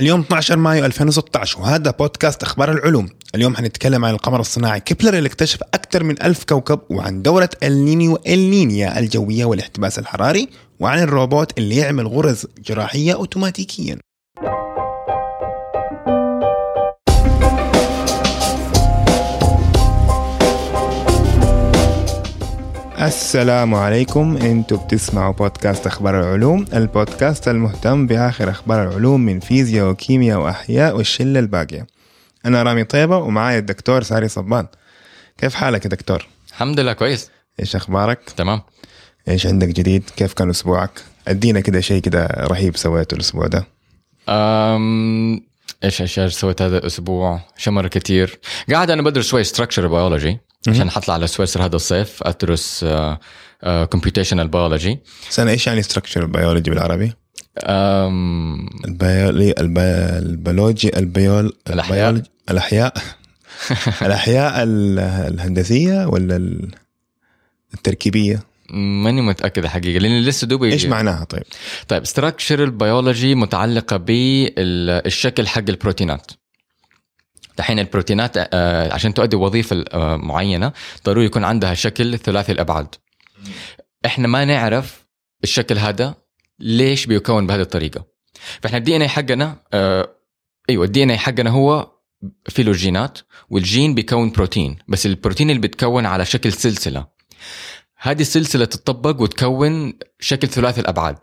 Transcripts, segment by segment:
اليوم 12 مايو 2016 وهذا بودكاست أخبار العلوم. اليوم حنتكلم عن القمر الصناعي. كيبلر اللي اكتشف أكثر من ألف كوكب وعن دورة النينو والنينيا الجوية والاحتباس الحراري وعن الروبوت اللي يعمل غرز جراحية اوتوماتيكيا. السلام عليكم. أنتوا بتسمعوا بودكاست أخبار العلوم البودكاست المهتم بآخر أخبار العلوم من فيزياء وكيمياء وأحياء والشلة الباقية. أنا رامي طيبة ومعايا الدكتور ساري صبان. كيف حالك يا دكتور؟ الحمد لله كويس. إيش أخبارك؟ تمام. إيش عندك جديد؟ كيف كان أسبوعك؟ أدينا كده شيء كده رهيب سويته الأسبوع ده. أم... إيش أشياء سويت هذا الأسبوع؟ شيء مره كثير قاعد أنا بدرس شوي structure biology عشان حطلع على سويسرا هذا الصيف أدرس computational biology استنى إيش يعني structure biology بالعربي؟ البيولوجي البيولوجي البيول الأحياء. الأحياء. ال- الهندسية ولا ال- التركيبية؟ ماني متأكد الحقيقة لأني لسه دوبي إيش معناها طيب؟ طيب structure biology متعلقة بالشكل حق البروتينات. دحين البروتينات آه، عشان تؤدي وظيفة آه، معينة ضروري يكون عندها شكل ثلاثي الأبعاد. إحنا ما نعرف الشكل هذا ليش بيكون بهذه الطريقة. فإحنا ال DNA حقنا آه، أيوه ال DNA حقنا هو في له جينات والجين بيكون بروتين. بس البروتين اللي بيتكون على شكل سلسلة. هذه السلسلة تطبق وتكون شكل ثلاثي الأبعاد.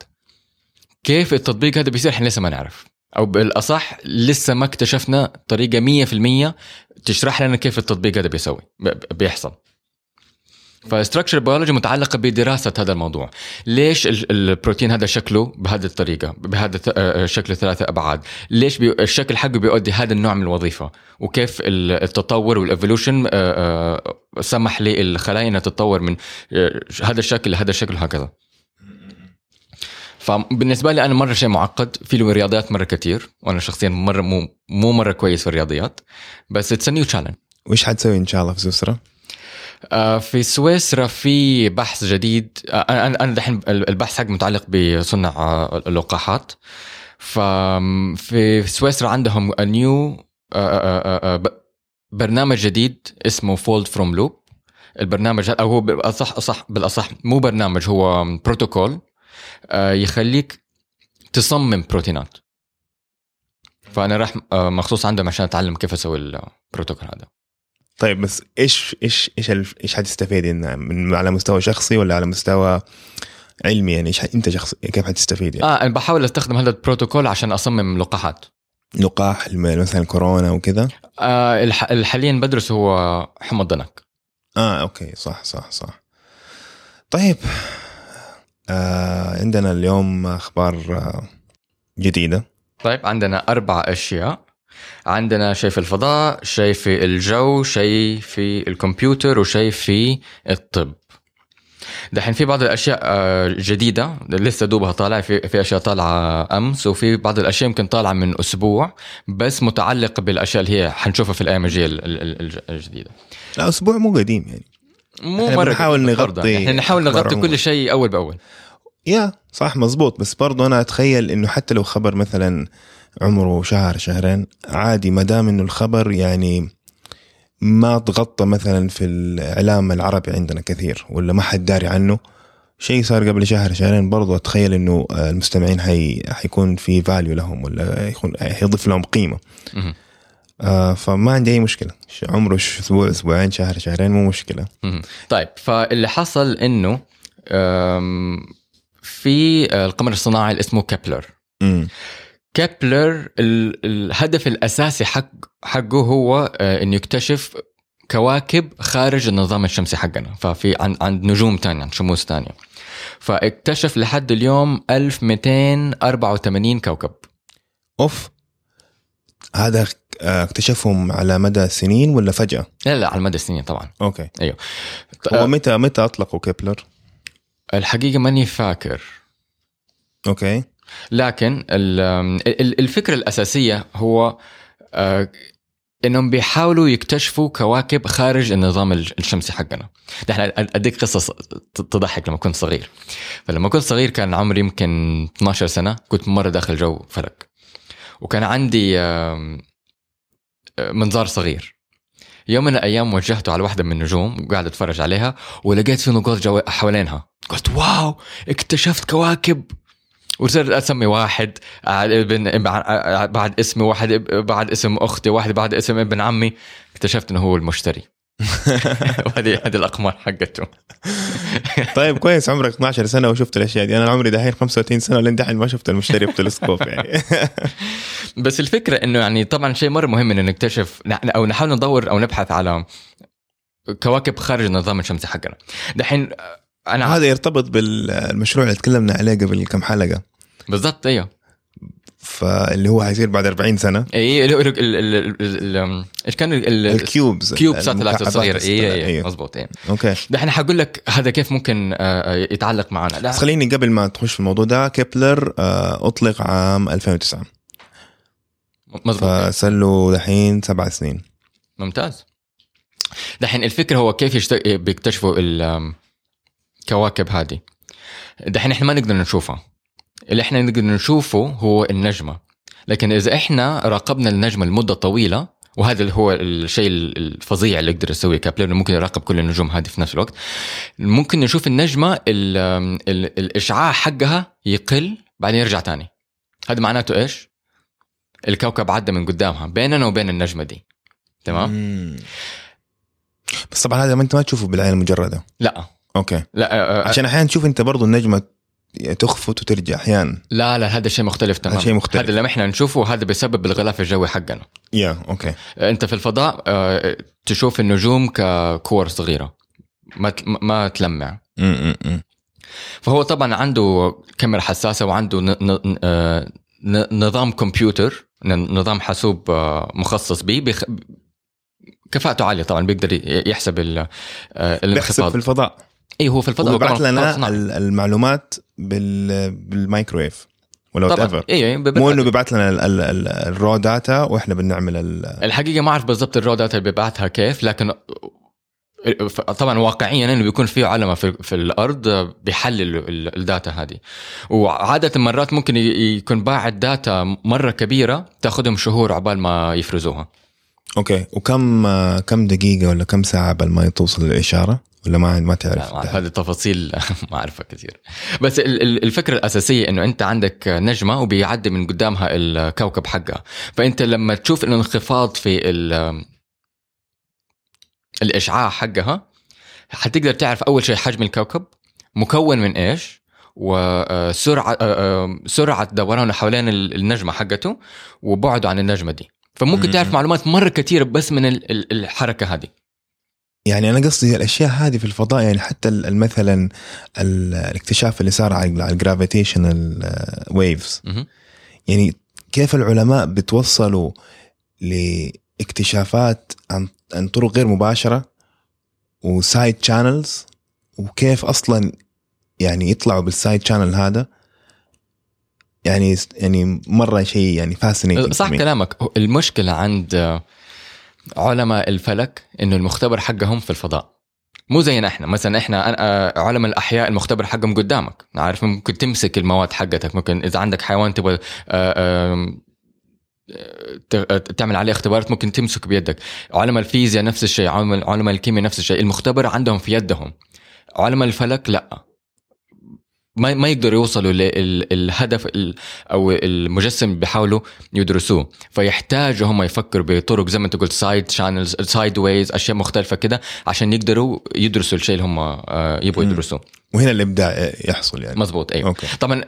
كيف التطبيق هذا بيصير إحنا لسه ما نعرف. أو بالأصح لسه ما اكتشفنا طريقة 100% تشرح لنا كيف التطبيق هذا بيسوي بيحصل. ف structure biology متعلقة بدراسة هذا الموضوع. ليش ال- البروتين هذا شكله بهذه الطريقة بهذا آه، شكل ثلاثة أبعاد؟ ليش. الشكل حقه بيؤدي هذا النوع من الوظيفة؟ وكيف ال- التطور وال evolution سمح للخلايا إنها تتطور من آه، هذا الشكل لهذا الشكل وهكذا. فبالنسبة لي أنا مرة شيء معقد في له رياضيات مرة كتير وأنا شخصيا مرة مو مو مرة كويس في الرياضيات بس it's new challenge وإيش حتسوي إن شاء الله في سويسرا؟ في سويسرا في بحث جديد آه، أنا أنا دحين البحث حق متعلق بصنع آه، اللقاحات. ففي سويسرا عندهم new برنامج جديد اسمه fold from loop البرنامج هذا- أو هو بالاصح أصح بالأصح مو برنامج هو بروتوكول آه، يخليك تصمم بروتينات. فأنا راح آه، مخصوص عندهم عشان أتعلم كيف أسوي البروتوكول هذا. طيب بس إيش إيش إيش إيش حتستفيد من على مستوى شخصي ولا على مستوى علمي؟ يعني إيش أنت شخص كيف حتستفيد يعني؟ آه أنا بحاول أستخدم هذا البروتوكول عشان أصمم لقاحات. لقاح مثلا كورونا وكذا؟ آه حاليا بدرس هو حمى الضنك آه أوكي صح صح صح. طيب آه عندنا اليوم أخبار آه جديدة. طيب عندنا أربع أشياء. عندنا شيء في الفضاء شيء في الجو شيء في الكمبيوتر وشيء في الطب. دحين في بعض الأشياء آه، جديدة لسه دوبها طالعة في في أشياء طالعة أمس وفي بعض الأشياء يمكن طالعة من أسبوع بس متعلقة بالأشياء اللي هي حنشوفها في الأيام الجاية ال- ال- ال- الجديدة. لا أسبوع مو قديم يعني. مو مرة بنحاول كتير نغطي برضه. إحنا نحاول نغطي. كل شيء أول بأول يا صح مزبوط بس برضو أنا أتخيل إنه حتى لو خبر مثلا عمره شهر شهرين عادي ما دام إنه الخبر يعني ما تغطى مثلا في الإعلام العربي عندنا كثير ولا ما حد داري عنه شيء صار قبل شهر شهرين برضو أتخيل إنه المستمعين حي حيكون في فاليو لهم ولا يكون حيضيف لهم قيمة. آه فما عندي أي مشكلة. عمره أسبوع أسبوعين شهر شهرين مو مشكلة. طيب فاللي حصل إنه في القمر الصناعي اللي اسمه كيبلر. كيبلر ال- الهدف الأساسي حق حقه هو آه، إنه يكتشف كواكب خارج النظام الشمسي حقنا. ففي عن عند نجوم تانية عند شموس تانية. فاكتشف لحد اليوم 1284 كوكب. أوف. هذا آه، اكتشفهم على مدى سنين ولا فجأة؟ لا لا على مدى السنين طبعا. okay. أيوه. هو متى متى أطلقوا كيبلر؟ الحقيقة ماني فاكر. okay. لكن ال- ال- الفكرة الأساسية هو آه، إنهم بيحاولوا يكتشفوا كواكب خارج النظام الشمسي حقنا. إحنا أديك قصة تضحك لما كنت صغير. فلما كنت صغير كان عمري يمكن 12 سنة كنت مرة داخل جو فلك وكان عندي منظار صغير. يوم من الأيام وجهته على واحدة من النجوم وقاعد أتفرج عليها ولقيت في نقاط جو حوالينها. قلت واو! اكتشفت كواكب! وصرت أسمي واحد ابن بعد اسمي واحد بعد اسم أختي واحد بعد اسم ابن عمي. اكتشفت إنه هو المشتري. وهذه هذه الأقمار حقته. طيب كويس عمرك 12 سنة وشفت الأشياء دي. أنا عمري دحين 35 سنة ولين دحين ما شفت المشتري بتلسكوب يعني. بس الفكرة إنه يعني طبعا شيء مرة مهم إنه نكتشف أو نحاول ندور أو نبحث على كواكب خارج النظام الشمسي حقنا. دحين أنا هذا يرتبط بالمشروع اللي تكلمنا عليه قبل كم حلقة. بالضبط أيوه. فاللي هو حيصير بعد 40 سنة. اي إيش كان ال- ال- ال cubes ال cube satellite الصغيرة. اي اي. مضبوط اي okay. دحين حقول لك هذا كيف ممكن آه، آه، يتعلق معنا. بس خليني قبل ما تخش في الموضوع ده كيبلر آه، أطلق عام 2009 مضبوط فصار له دحين سبع سنين. ممتاز. دحين الفكرة هو كيف يشت... بيكتشفوا الكواكب هذه. دحين إحنا ما نقدر نشوفها. اللي إحنا نقدر نشوفه هو النجمة. لكن إذا إحنا راقبنا النجمة لمدة طويلة وهذا اللي هو الشيء الفظيع اللي يقدر يسويه كيبلر ممكن يراقب كل النجوم هذه في نفس الوقت ممكن نشوف النجمة ال ال الإشعاع حقها يقل بعدين يرجع تاني. هذا معناته إيش؟ الكوكب عدى من قدامها بيننا وبين النجمة دي. تمام؟ مم. بس طبعا هذا ما أنت ما تشوفه بالعين المجردة. لا. أوكي. لا عشان أحيانا تشوف أنت برضو النجمة تخفت وترجع أحيانا. لا لا هذا شيء مختلف تماما. شيء مختلف. هذا اللي إحنا نشوفه هذا بسبب الغلاف الجوي حقنا. yeah okay. أنت في الفضاء آه، تشوف النجوم ككور صغيرة. ما ما تلمع. فهو طبعا عنده كاميرا حساسة وعنده آه، نظام كمبيوتر نظام حاسوب آه، مخصص به بيخ... كفاءته عالية طبعا بيقدر يحسب ال- آه، بيحسب الانخفاض. في الفضاء. اي هو في الفضاء وبيبعث طبعاً لنا. ال- المعلومات بال بالمايكرويف ولا whatever طبعا اي مو إنه بيبعث لنا ال- ال- ال- ال raw data وإحنا بنعمل ال- الحقيقة ما أعرف بالضبط ال raw data اللي بيبعتها كيف لكن طبعا واقعيا إنه بيكون في علماء في, في الأرض بيحللوا ال- ال data هذه. وعادة مرات ممكن يكون باعت data مرة كبيرة تاخذهم شهور عقبال ما يفرزوها. okay. وكم آه، كم دقيقة ولا كم ساعة قبل ما توصل الإشارة؟ ولا ما ما تعرف؟ هذه التفاصيل ما أعرفها كثير. بس ال- ال- الفكرة الأساسية إنه أنت عندك نجمة وبيعدي من قدامها الكوكب حقها. فأنت لما تشوف الانخفاض في ال- الإشعاع حقها حتقدر تعرف أول شيء حجم الكوكب مكون من إيش وسرعة سرعة دورانه حوالين ال- النجمة حقته وبعده عن النجمة دي. فممكن تعرف. معلومات مرة كثيرة بس من ال- ال- الحركة هذه يعني أنا قصدي الأشياء هذه في الفضاء يعني حتى مثلا ال- الاكتشاف اللي صار على الجرافيتيشنال waves مهم. يعني كيف العلماء بتوصلوا لاكتشافات عن عن طرق غير مباشرة و side channels وكيف أصلا يعني يطلعوا بال side channel هذا يعني يعني مرة شيء يعني fascinating صح كلامك. هو المشكلة عند علماء الفلك إنه المختبر حقهم في الفضاء. مو زينا إحنا. مثلا إحنا أنا- علماء الأحياء المختبر حقهم قدامك. عارف ممكن تمسك المواد حقتك. ممكن إذا عندك حيوان تبغى آه، آه، تعمل عليه اختبارات ممكن تمسك بيدك. علماء الفيزياء نفس الشيء علماء الكيمياء نفس الشيء. المختبر عندهم في يدهم. علماء الفلك لا. ما ما يقدروا يوصلوا للهدف أو المجسم اللي بيحاولوا يدرسوه. فيحتاجوا هم يفكروا بطرق زي ما أنت قلت side channels side ways أشياء مختلفة كده عشان يقدروا يدرسوا الشيء اللي هم آه، يبغوا. يدرسوه. وهنا الإبداع يحصل يعني. مزبوط أيوه. أوكي. طبعا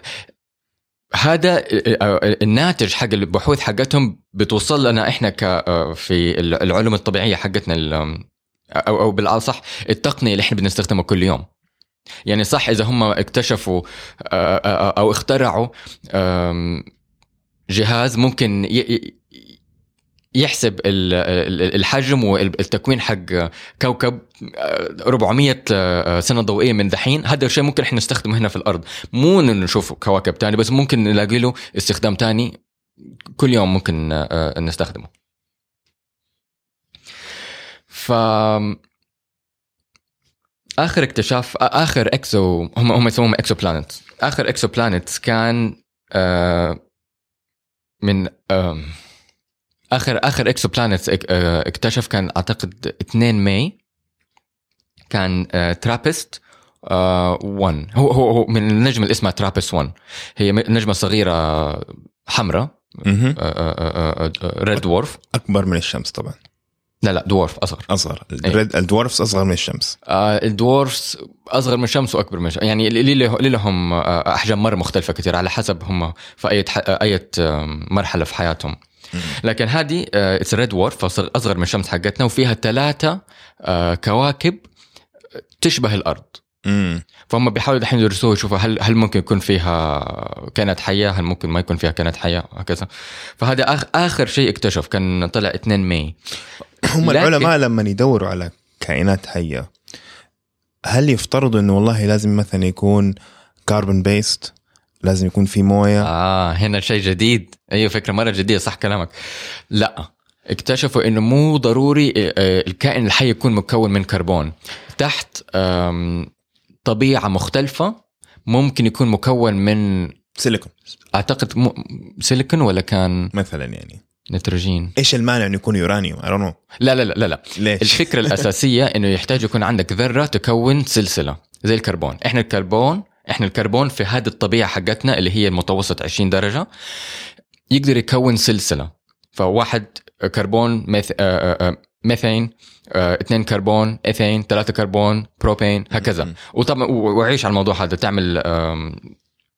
هذا الناتج حق البحوث حقتهم بتوصل لنا إحنا ك في العلوم الطبيعية حقتنا أو أو بالأصح التقنية اللي إحنا بنستخدمها كل يوم. يعني صح إذا هم اكتشفوا آه، آه، أو اخترعوا جهاز ممكن يحسب ال- ال- الحجم والتكوين حق كوكب آه، 400 آه، سنة ضوئية من دحين. هذا الشيء ممكن إحنا نستخدمه هنا في الأرض. مو نشوف كواكب تاني بس ممكن نلاقي له استخدام تاني كل يوم ممكن آه، نستخدمه. ف آخر اكتشاف آخر exo هم هم يسموهم exoplanet آخر exoplanet كان آه من آخر آخر exoplanets اكتشف كان أعتقد 2 ماي. كان آه، ترابست 1 هو هو هو من النجمة اللي اسمها ترابست 1 هي نجمة صغيرة حمراء. red dwarf أكبر من الشمس طبعا. لا لا dwarf أصغر. أصغر. ال red ال dwarfs أصغر من الشمس. آه، الدورفز أصغر من الشمس وأكبر من الشمس يعني اللي له- اللي لهم آه، أحجام مرة مختلفة كثير على حسب هم في أي أي مرحلة في حياتهم. لكن هذه it's red dwarf أصغر من الشمس حقتنا وفيها ثلاثة كواكب تشبه الأرض. فهم بيحاولوا دحين يدرسوها يشوفوا هل هل ممكن يكون فيها كائنات حية هل ممكن ما يكون فيها كائنات حية وهكذا فهذا آخ آخر شيء اكتشف كان طلع 2 ماي. هم لكن- العلماء لما يدوروا على كائنات حية هل يفترضوا إنه والله لازم مثلا يكون carbon based لازم يكون في موية؟ آه هنا شيء جديد. أيوه فكرة مرة جديدة صح كلامك. لا اكتشفوا إنه مو ضروري آه، آه، الكائن الحي يكون مكون من كربون. تحت طبيعة مختلفة ممكن يكون مكون من سيليكون. أعتقد م... سيليكون ولا كان؟ مثلا يعني. نيتروجين إيش المانع إنه يكون يورانيوم؟ Don't know لا لا لا لا, لا. ليش؟ الفكرة الأساسية إنه يحتاج يكون عندك ذرة تكون سلسلة زي الكربون إحنا الكربون إحنا الكربون في هذه الطبيعة حقتنا اللي هي المتوسط 20 درجة يقدر يكون سلسلة فواحد كربون ميث... آه، آه، آه، ميثين اثنين كربون إيثين ثلاثة كربون بروبين هكذا. وطبعا وقيس على الموضوع هذا تعمل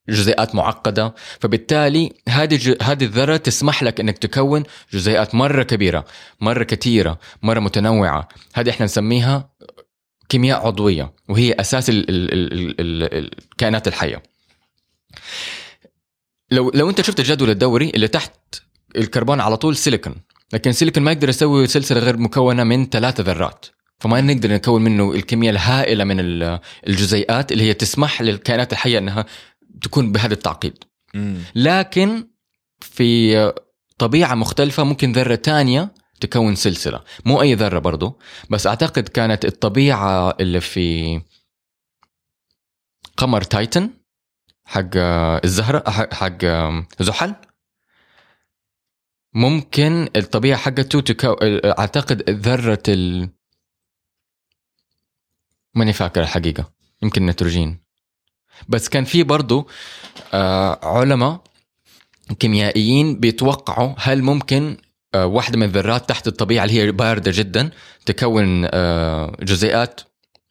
جزيئات معقدة. فبالتالي هذه. هذه الذرة تسمح لك إنك تكون جزيئات مرة كبيرة مرة كثيرة مرة متنوعة. هذه إحنا نسميها كيمياء عضوية وهي أساس ال... ال... ال... ال... ال... الكائنات الحية. لو لو أنت شفت الجدول الدوري اللي تحت الكربون على طول سيليكون لكن السيليكون ما يقدر يسوي سلسلة غير مكونة من ثلاثة ذرات. فما نقدر نكون منه الكميه الهائلة من ال- الجزيئات اللي هي تسمح للكائنات الحية إنها تكون بهذا التعقيد. مم. لكن في طبيعة مختلفة ممكن ذرة تانية تكون سلسلة. مو أي ذرة برضو بس أعتقد كانت الطبيعة اللي في قمر تايتن حق الزهرة حق زحل ممكن الطبيعة حقته تكو... أعتقد ذرة ال ماني فاكر الحقيقة يمكن نيتروجين. بس كان في برضو آه علماء كيميائيين بيتوقعوا هل ممكن آه واحدة من الذرات تحت الطبيعة اللي هي باردة جدا تكون آه جزيئات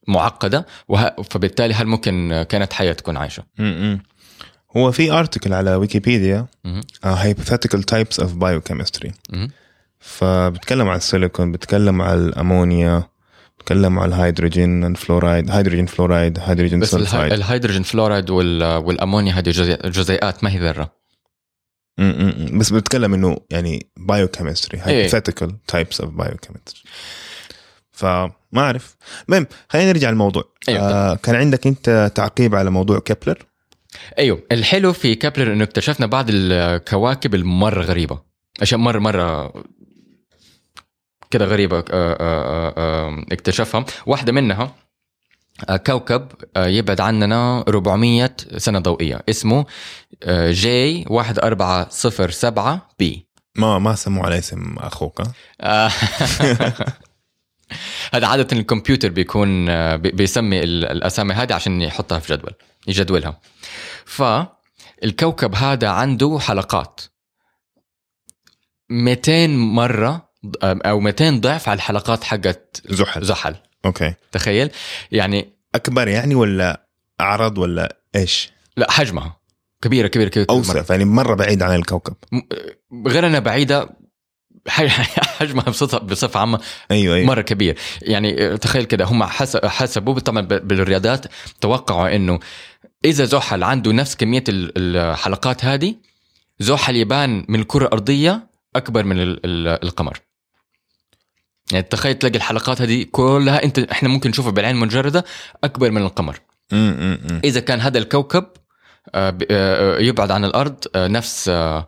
معقدة وه... فبالتالي هل ممكن كانت حياة تكون عايشة مم. هو في article على ويكيبيديا types of biochemistry مهم. فبتكلم عن السيليكون بتكلم عن الأمونيا بتكلم عن ال hydrogen ال fluoride hydrogen fluoride hydrogen بس. sulfide الهيدروجين فلورايد وال... والأمونيا هذه. جزيئات ما هي م-م-م. بس بتكلم إنه يعني biochemistry إيه. hypothetical types of biochemistry فما أعرف المهم خلينا نرجع للموضوع أيوة. آه كان عندك أنت تعقيب على موضوع كيبلر أيوه الحلو في كيبلر إنه اكتشفنا بعض الكواكب المرة غريبة أشياء مره مرة كده غريبة آه، آه، آه، اكتشفها. واحدة منها كوكب يبعد عننا 400 سنة ضوئية. اسمه جي 1407 بي. ما ما سموا على اسم أخوك ها؟ هذا عادة الكمبيوتر بيكون بي- بيسمي ال- الأسامي هذه عشان يحطها في جدول يجدولها. فالكوكب هذا عنده حلقات. 200 مرة أو 200 ضعف على الحلقات حقت زحل. زحل. أوكي. تخيل؟ يعني أكبر يعني ولا أعرض ولا إيش؟ لا حجمها. كبيرة كبيرة كبيرة مرة. أوسع يعني مرة بعيد عن الكوكب. غير إنها بعيدة حجمها بصفة عامة أيوه أيوه. مرة كبير. يعني تخيل كده هم حسب حسبوا طبعا بالرياضات توقعوا إنه إذا زحل عنده نفس كمية ال- الحلقات هذه زحل يبان من الكره الارضيه أكبر من ال- ال- القمر. يعني تخيل تلاقي الحلقات هذه كلها أنت إحنا ممكن نشوفها بالعين المجرده أكبر من القمر. إذا كان هذا الكوكب آه، ب- آه، يبعد عن الأرض آه، نفس آه،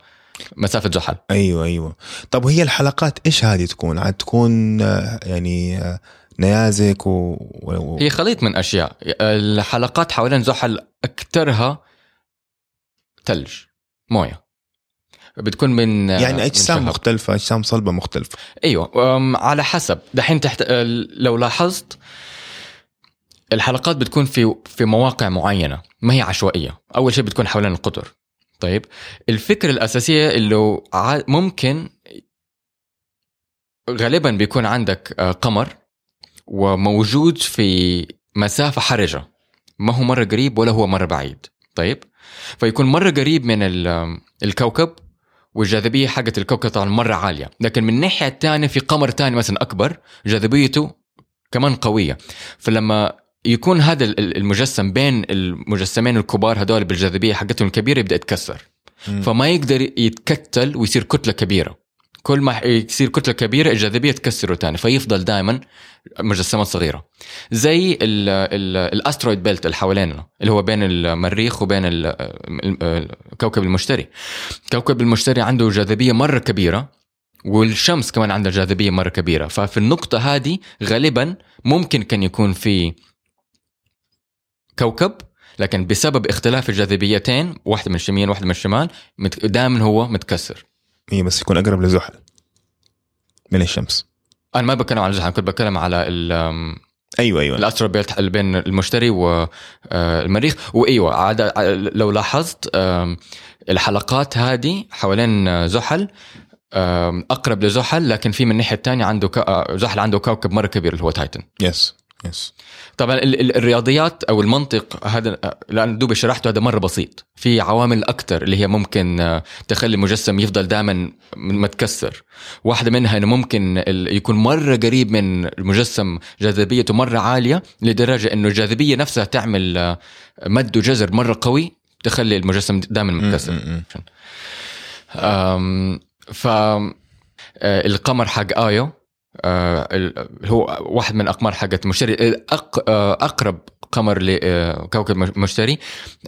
مسافة زحل أيوه أيوه. طب وهي الحلقات إيش هذه تكون؟ عاد تكون آه، يعني آه، نيازك و... و... هي خليط من أشياء. الحلقات حوالين زحل أكثرها ثلج موية. بتكون من يعني من اجسام شهب. مختلفة أجسام صلبة مختلفة. أيوه على حسب. دحين تحت آه، لو لاحظت الحلقات بتكون في في مواقع معينة ما هي عشوائية. أول شيء بتكون حوالين القطر. طيب الفكرة الأساسية اللي ممكن غالبا بيكون عندك آه، قمر وموجود في مسافة حرجة. ما هو مرة قريب ولا هو مرة بعيد. طيب فيكون مرة قريب من ال- الكوكب والجاذبيه حقت الكوكب طبعا مرة عالية. لكن من الناحية الثانية في قمر ثاني مثلا أكبر جاذبيته كمان قوية. فلما يكون هذا ال- ال- المجسم بين المجسمين الكبار هذول بالجاذبية حقتهم الكبيرة يبدأ يتكسر. فما يقدر يتكتل ويصير كتلة كبيرة. كل ما يصير كتلة كبيرة الجاذبية تكسره تاني فيفضل دائما مجسمات صغيرة. زي ال ال الأسترويد بيلت اللي حوالينا اللي هو بين المريخ وبين كوكب المشتري. كوكب المشتري عنده جاذبية مرة كبيرة والشمس كمان عندها جاذبية مرة كبيرة. ففي النقطة هذه غالبا ممكن كان يكون في كوكب لكن بسبب اختلاف الجاذبيتين واحدة من اليمين واحدة من الشمال دائما هو متكسر. هي بس يكون أقرب لزحل من الشمس. أنا ما بتكلم على الـ كنت بتكلم على ال- أيوه أيوه. ال asteroid belt بين المشتري والمريخ وإيوة عاد لو لاحظت الحلقات هذه حوالين زحل آم، أقرب لزحل لكن في من الناحية الثانية عنده آه، زحل عنده كوكب مرة كبير اللي هو تايتن. yes yes طبعا ال- ال- الرياضيات أو المنطق هذا لأن دوبي شرحته هذا مرة بسيط. في عوامل أكثر اللي هي ممكن آه، تخلي المجسم يفضل دائما متكسر. واحدة منها إنه ممكن ال- يكون مرة قريب من المجسم جاذبيته مرة عالية لدرجة إنه الجاذبية نفسها تعمل آه، مد وجزر مرة قوي تخلي المجسم دائما متكسر. ف آه، القمر حق آيو هو واحد من أقمار حقت مشتري أق- آه، أقرب قمر لكوكب مشتري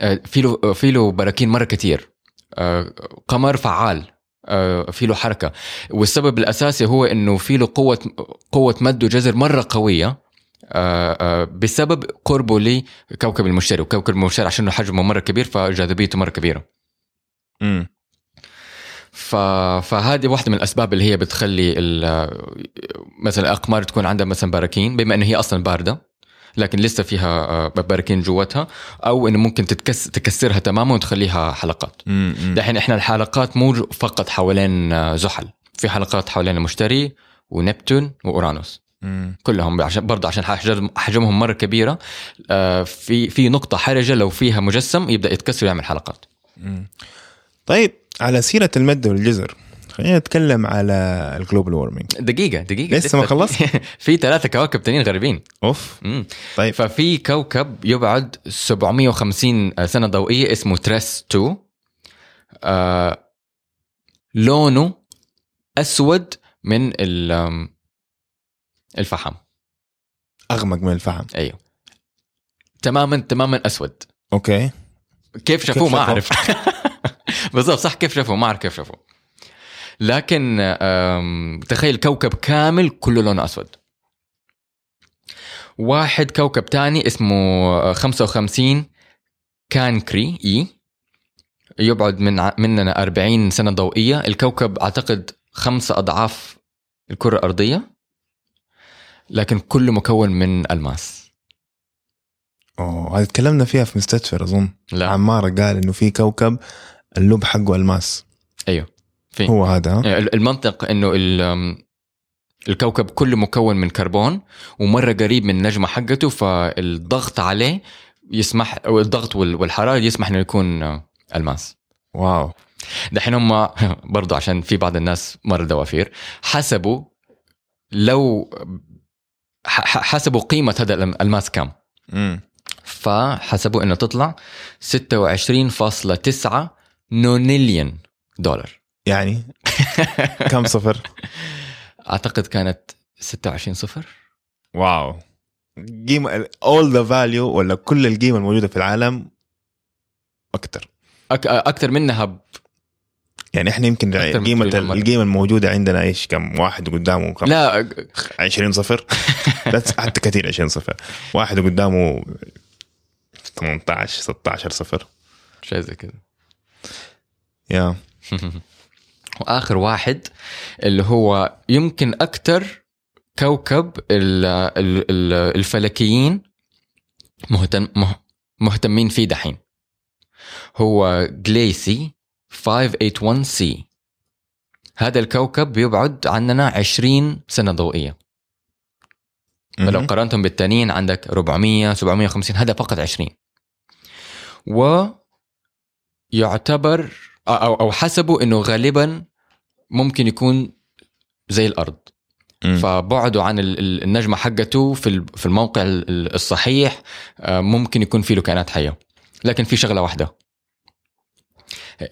آه، في له في له براكين مرة كتير آه، قمر فعال آه، في له حركة والسبب الأساسي هو إنه في له قوة قوة مد وجزر مرة قوية آه، آه، بسبب قربه لكوكب المشتري وكوكب المشتري عشان حجمه مرة كبير فجاذبيته مرة كبيرة م. ف... فهذه واحدة من الأسباب اللي هي بتخلي ال... مثلا الأقمار تكون عندها مثلا براكين بما إن هي أصلا باردة لكن لسه فيها آه، براكين جواتها أو إنه ممكن تتكس... تكسرها تماما وتخليها حلقات. دحين إحنا الحلقات مو فقط حوالين آه، زحل في حلقات حوالين المشتري ونبتون وأورانوس م. كلهم عشان برضه عشان حجم- حجمهم مرة كبيرة آه، في في نقطة حرجة لو فيها مجسم يبدأ يتكسر ويعمل حلقات. طيب على سيرة المد والجزر. خلينا نتكلم على ال global warming. دقيقة دقيقة لسه ما خلصت؟ في ثلاثة كواكب تانيين غريبين. أوف. مم. طيب. ففي كوكب يبعد 750 سنة ضوئية اسمه تريس 2 آه لونه أسود من الفحم. أغمق من الفحم. أيوه. تماما تماما أسود. okay. كيف شافوه ما شافوه؟ بالضبط صح كيف شافوه؟ ما أعرف كيف شافوه. لكن تخيل كوكب كامل كله لونه أسود. واحد كوكب تاني اسمه آه، 55 كانكري إي يبعد من مننا 40 سنة ضوئية. الكوكب أعتقد خمسة أضعاف الكرة الأرضية لكن كله مكون من ألماس. أوه هذه تكلمنا فيها في مستشفى أظن. لا. عمار قال إنه في كوكب اللب حقه ألماس. أيوه. في هو هذا؟ ال- المنطق إنه الكوكب كله مكون من كربون ومرة قريب من النجمة حقته فالضغط عليه يسمح أو الضغط وال- والحرارة يسمح إنه يكون ألماس. wow. دحين هم برضو عشان في بعض الناس مرة دوافير حسبوا لو حسبوا قيمة هذا ألماس كم مم. فحسبوا إنه تطلع 26.9 نونيليون دولار يعني كم صفر؟ أعتقد كانت 26 صفر. واو. قيمة all the value ولا كل القيمة الموجودة في العالم أكثر أك... أكثر منها ب... يعني إحنا يمكن قيمة. القيمة الموجودة عندنا إيش؟ كم؟ واحد قدامه كم لا 20 صفر؟ حتى كثير 20 صفر. واحد قدامه 18 16 صفر. شيء زي كذا. يا واخر واحد اللي هو يمكن أكثر كوكب ال- ال- ال- الفلكيين مهتم مه- مهتمين فيه دحين. هو جليسي 581 سي. هذا الكوكب بيبعد عننا 20 سنة ضوئية. فلو. قارنتهم بالتانيين عندك 400 750 هذا فقط 20 و يعتبر أو أو حسبوا إنه غالبا ممكن يكون زي الأرض. مم. فبعده عن ال- ال- النجمة حقته في في الموقع ال- ال- الصحيح آه، ممكن يكون فيه له كائنات حيه لكن في شغلة واحدة.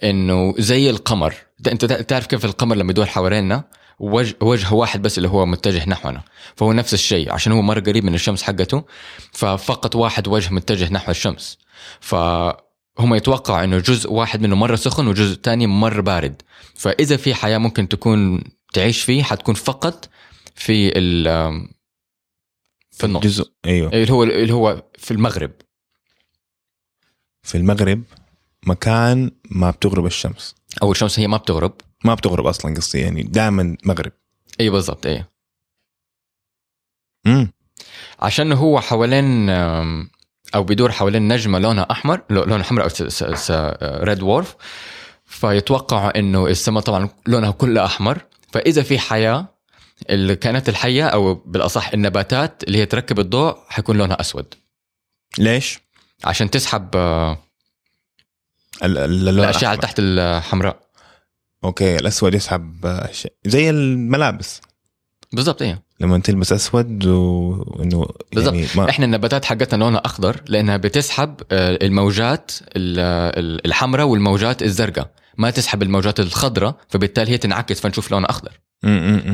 إنه زي القمر. أنت تعرف كيف القمر لما يدور حوالينا وجه وجه واحد بس اللي هو متجه نحونا. فهو نفس الشيء عشان هو مره قريب من الشمس حقته ففقط واحد وجه متجه نحو الشمس. فهم يتوقعوا إنه جزء واحد منه مرة سخن وجزء تاني مرة بارد. فإذا في حياة ممكن تكون تعيش فيه حتكون فقط في ال في النص. جزء أيوه. اللي هو اللي هو في المغرب. في المغرب مكان ما بتغرب الشمس. أو الشمس هي ما بتغرب. ما بتغرب أصلا قصدي يعني دائما مغرب. إي بالضبط إي. امم عشان هو حوالين أو بيدور حوالين نجمة لونها أحمر لو- لونها حمراء أو ريد وورف فيتوقعوا إنه السماء طبعا لونها كلها أحمر. فإذا في حياة الكائنات الحيه أو بالأصح النباتات اللي هي تركب الضوء حيكون لونها أسود. ليش؟ عشان تسحب آه، الأشعة اللي. تحت الحمراء. أوكي الأسود يسحب آه، زي الملابس. بالضبط إيه. لما تلبس أسود وانه. يعني ما إحنا النباتات حقتنا لونها أخضر لأنها بتسحب آه، الموجات ال- ال- الحمراء والموجات الزرقاء ما تسحب الموجات الخضراء فبالتالي هي تنعكس فنشوف لونها أخضر.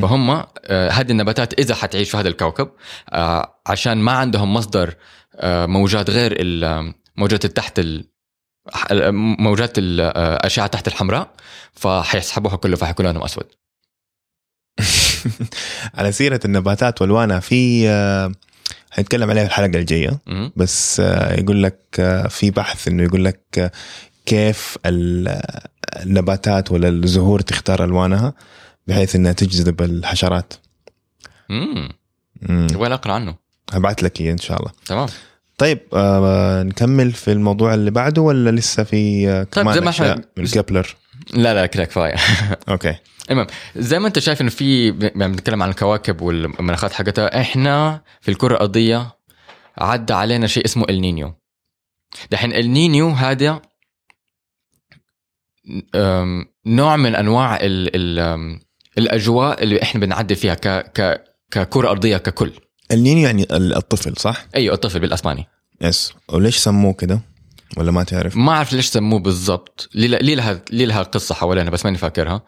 فهم آه، هذه النباتات إذا حتعيش في هذا الكوكب آه، عشان ما عندهم مصدر موجات غير ال- موجات التحت ال- ح- موجات الاشعه تحت الحمراء فحيسحبوها كله فحيكون لونهم أسود على سيرة النباتات والوانها في آه، حنتكلم عليها في الحلقة الجاية. بس آه، يقول لك آه، في بحث إنه يقول لك كيف ال- النباتات ولا الزهور تختار ألوانها بحيث إنها تجذب الحشرات. مم. مم. وين اقرا عنه. هبعت لك إياه إن شاء الله. تمام. طيب آه نكمل في الموضوع اللي بعده ولا لسه في آه كمان زي ما إحنا- من لا لا كده كفاية. أوكي. المهم زي ما انت شايف إنه في يعني بنتكلم عن الكواكب والمناخات حقتها إحنا في الكرة الأرضية عدى علينا شيء اسمه النينيو دحين النينيو هذا نوع من أنواع ال ال أم، الأجواء اللي إحنا بنعدي فيها ك ك ككرة أرضية ككل النينيو يعني ال- الطفل صح؟ أيوه الطفل بالأسباني yes وليش سموه كده؟ ولا ما تعرف؟ ما أعرف ليش سموه بالضبط. ليه لها ليه لها قصة حوالينا بس ماني فاكرها.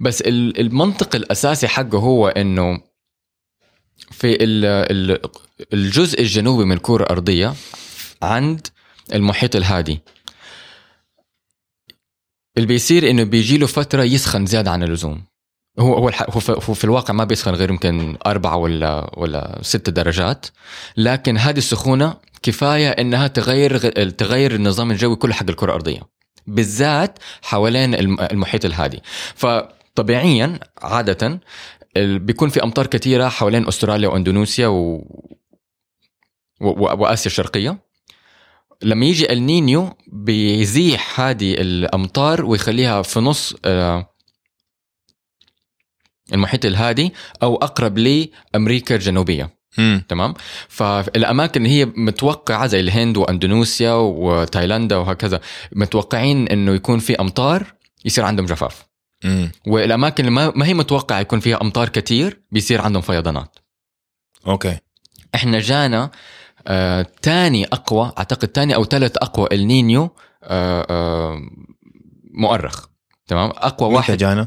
بس ال- المنطق الأساسي حقه هو إنه في ال- ال- الجزء الجنوبي من الكره الأرضية عند المحيط الهادي. اللي بيصير إنه بيجي له فترة يسخن زيادة عن اللزوم. هو هو هو في, الواقع ما بيسخن غير يمكن أربعة ولا ولا ست درجات. لكن هذه السخونة كفاية إنها تغير تغير النظام الجوي كله حق الكرة الأرضية. بالذات حوالين الم- المحيط الهادي. فطبيعيا عاده بيكون في أمطار كثيرة حوالين أستراليا وأندونيسيا. و... و... وآسيا الشرقية. لما يجي النينيو بيزيح هذه الأمطار ويخليها في نص آه، المحيط الهادي أو أقرب لأمريكا الجنوبية. مم. تمام؟ فالأماكن اللي هي متوقعة زي الهند وأندونيسيا وتايلاندا وهكذا متوقعين إنه يكون في أمطار يصير عندهم جفاف. مم. والأماكن اللي ما هي متوقعة يكون فيها أمطار كتير بيصير عندهم فيضانات. أوكي. إحنا جانا آه تاني أقوى أعتقد تاني أو ثالث أقوى النينيو آه آه مؤرخ. تمام؟ أقوى واحد. جانا؟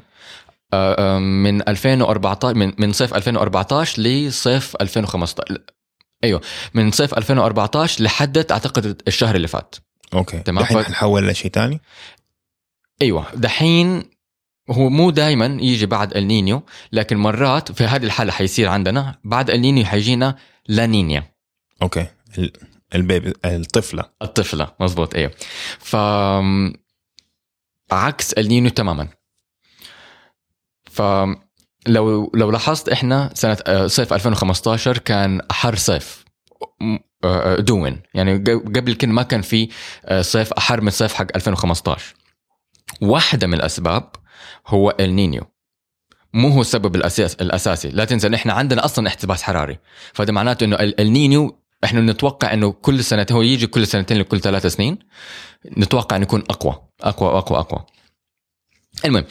آه آه من 2014 من من صيف 2014 لصيف 2015 أيوه من صيف 2014 لحد أعتقد الشهر اللي فات. okay. تمام. الحين ف- حنحول لشيء ثاني؟ أيوه دحين هو مو دائما يجي بعد النينيو لكن مرات في هذه الحالة حيصير عندنا بعد النينيو حيجينا لانينيا. okay. ال- ال baby الطفلة. الطفلة مزبوط أيوه. ف عكس النينيو تماما. فلو لو لاحظت إحنا سنة آه، صيف 2015 كان أحر صيف آه، آه، ever done. يعني قبل كده ما كان في صيف أحر من صيف حق 2015 واحدة من الأسباب هو النينيو مو هو السبب الأساس الأساسي. لا تنسى إحنا عندنا أصلا احتباس حراري. فده معناته إنه ال- النينيو إحنا نتوقع إنه كل سنتين هو يجي كل سنتين لكل ثلاث سنين نتوقع إنه يكون أقوى أقوى أقوى أقوى. المهم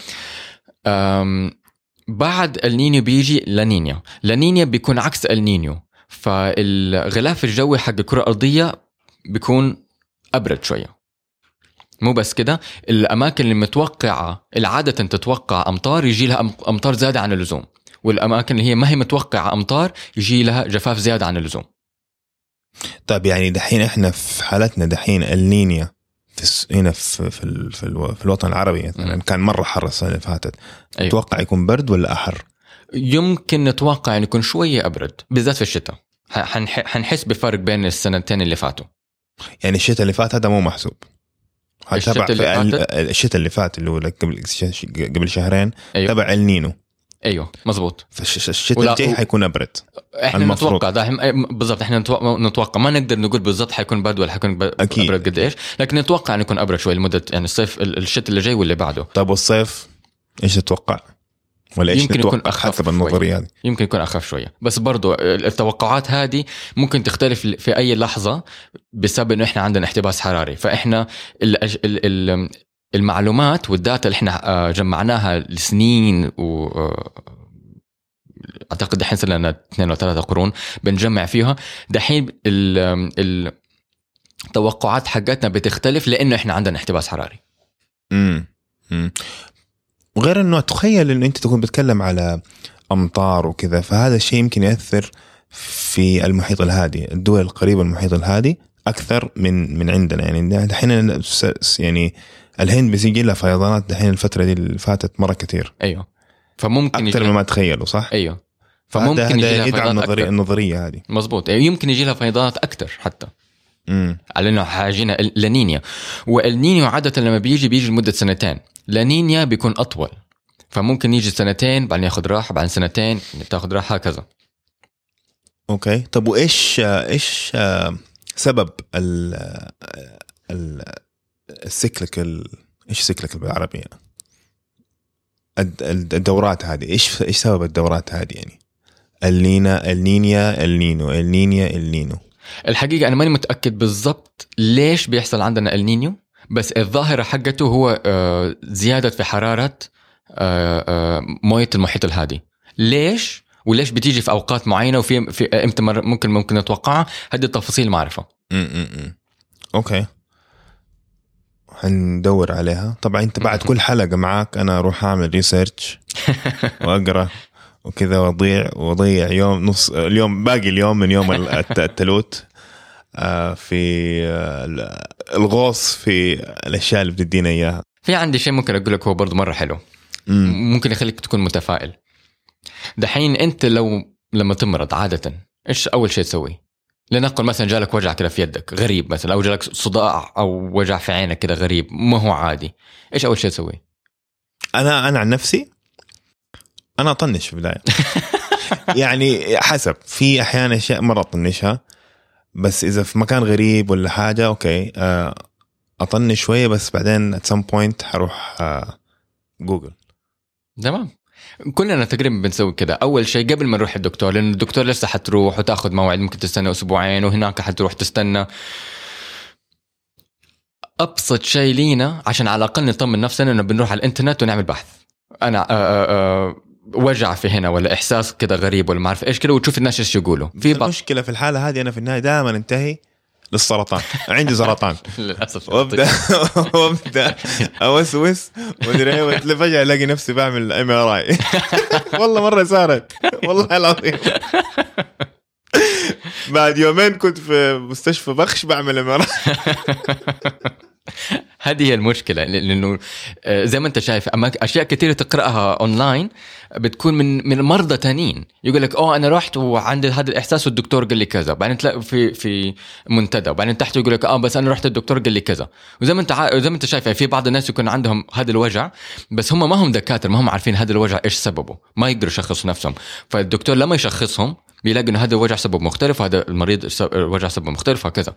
بعد النينيو بيجي لانينيا لانينيا بيكون عكس النينيو. فالغلاف الجوي حق الكرة الأرضية بيكون أبرد شوية. مو بس كده الأماكن اللي متوقعة اللي عادة تتوقع أمطار يجي لها أم- أمطار زياده عن اللزوم. والأماكن اللي هي ما هي متوقعة أمطار يجي لها جفاف زيادة عن اللزوم. طيب يعني دحين إحنا في حالتنا دحين النينيا هنا في في, ال- في, الو- في الوطن العربي مثلا. كان مرة حر السنة اللي فاتت أيوة. تتوقع يكون برد ولا أحر؟ يمكن نتوقع إنه يكون شوية أبرد بالذات في الشتاء حنحس بفرق بين السنتين اللي فاتوا يعني الشتاء اللي فات هذا مو محسوب الشتاء اللي فاتت؟ الشتاء اللي فات اللي هو قبل قبل شهرين أيوه تبع النينو أيوه مزبوط فالشتاء الجاي حيكون أبرد إحنا المفروض. نتوقع أي- بالضبط إحنا نتوقع, ما نقدر نقول بالضبط حيكون برد ولا حيكون أكيد. أبرد قد إيش لكن نتوقع إنه يكون أبرد شوي لمدة يعني الصيف ال- الشتاء اللي جاي واللي بعده طيب والصيف إيش تتوقع؟ ولا إيش يمكن يكون أخف حسب. النظرية هذه؟ يمكن يكون أخف شوية بس برضو التوقعات هذه ممكن تختلف في أي لحظة بسبب إنه إحنا عندنا احتباس حراري فإحنا ال ال ال المعلومات والداتا اللي إحنا آه، جمعناها لسنين و آه، أعتقد دحين صار لنا اثنين أو ثلاثة قرون بنجمع فيها. دحين ال- ال- التوقعات حقتنا بتختلف لأنه إحنا عندنا احتباس حراري. امم وغير إنه تخيل إنه أنت تكون بتتكلم على أمطار وكذا فهذا الشيء يمكن يأثر في المحيط الهادي الدول القريبة المحيط الهادي أكثر من من عندنا. يعني دحين يعني الهند بيجي لها فيضانات دحين الفترة دي اللي فاتت مرة كثير. أيوه. فممكن أكثر مما تخيلوا صح؟ أيوه. فممكن يجي لها النظريه. النظريه هذه. مزبوط يمكن يجي لها فيضانات أكثر حتى. امم على إنه حيجينا لانينيا. والنينيو عادة لما بيجي بيجي لمدة سنتين. لانينيا بيكون أطول. فممكن يجي سنتين بعدين ياخذ راحة بعدين سنتين تاخذ راحة هكذا. okay. طب وايش إيش آه، سبب ال ال ال cyclical إيش cyclical بالعربي الد- الدورات هذه إيش إيش سبب الدورات هذه يعني؟ النينيا النينيا النينو النينيا النينو. الحقيقة أنا ماني متأكد بالضبط ليش بيحصل عندنا النينيو بس الظاهرة حقته هو آه، زيادة في حرارة آه، آه، موية المحيط الهادي. ليش؟ وليش بتيجي في أوقات معينة وفي في إمتى ممكن ممكن نتوقعها؟ هذه التفاصيل ما أعرفها. okay. حندور عليها. طبعا أنت بعد كل حلقة معاك أنا أروح أعمل research وأقرأ وكذا واضيع وأضيع يوم نص اليوم باقي اليوم من يوم الت- التلوت. آه، في آه، ال- الغوص في الأشياء اللي بتدينا إياها. في عندي شيء ممكن أقول لك هو برضه مرة حلو. مم. ممكن يخليك تكون متفائل. دحين أنت لو لما تمرض عادة إيش أول شيء تسوي؟ لنقل مثلا جالك وجع كذا في يدك غريب مثلا أو جالك صداع أو وجع في عينك كذا غريب ما هو عادي. إيش أول شيء تسوي؟ أنا أنا عن نفسي أنا أطنش في البداية. يعني حسب في أحيانا أشياء مرة أطنشها بس إذا في مكان غريب ولا حاجة okay آه، أطنش شوية بس بعدين at some point حروح جوجل تمام. كلنا تقريبا بنسوي كذا. أول شيء قبل ما نروح الدكتور لأن الدكتور لسه حتروح وتأخذ موعد ممكن تستنى أسبوعين وهناك حتروح تستنى. أبسط شيء لينا عشان على الأقل نطمن نفسنا إنه بنروح على الإنترنت ونعمل بحث. أنا آآ آآ وجع في هنا ولا إحساس كذا غريب ولا ما أعرف إيش كذا وتشوف الناس إيش يقولوا. في بعض المشكلة في الحالة هذه أنا في النهاية دائما أنتهي للسرطان. عندي سرطان. للأسف. وابدأ. وابدأ. أوسوس. ومدري إيه فجأة الاقي نفسي بعمل MRI والله مرة صارت والله العظيم. بعد يومين كنت في مستشفى بخش بعمل MR هذه هي المشكلة لأنه آه، زي ما أنت شايف أما أشياء كثيرة تقرأها اونلاين بتكون من من مرضى تانيين. يقول لك أوه أنا رحت وعندي هذا الإحساس والدكتور قال لي كذا. بعدين تلاقي في في منتدى. وبعدين تحت يقول لك آه بس أنا رحت الدكتور قال لي كذا. وزي ما أنت ع... زي ما أنت شايف يعني في بعض الناس يكون عندهم هذا الوجع بس هم ما هم دكاترة ما هم عارفين هذا الوجع إيش سببه. ما يقدروا يشخصوا نفسهم. فالدكتور لما يشخصهم بيلاقي إنه هذا الوجع سبب مختلف وهذا المريض وجع سبب مختلف وهكذا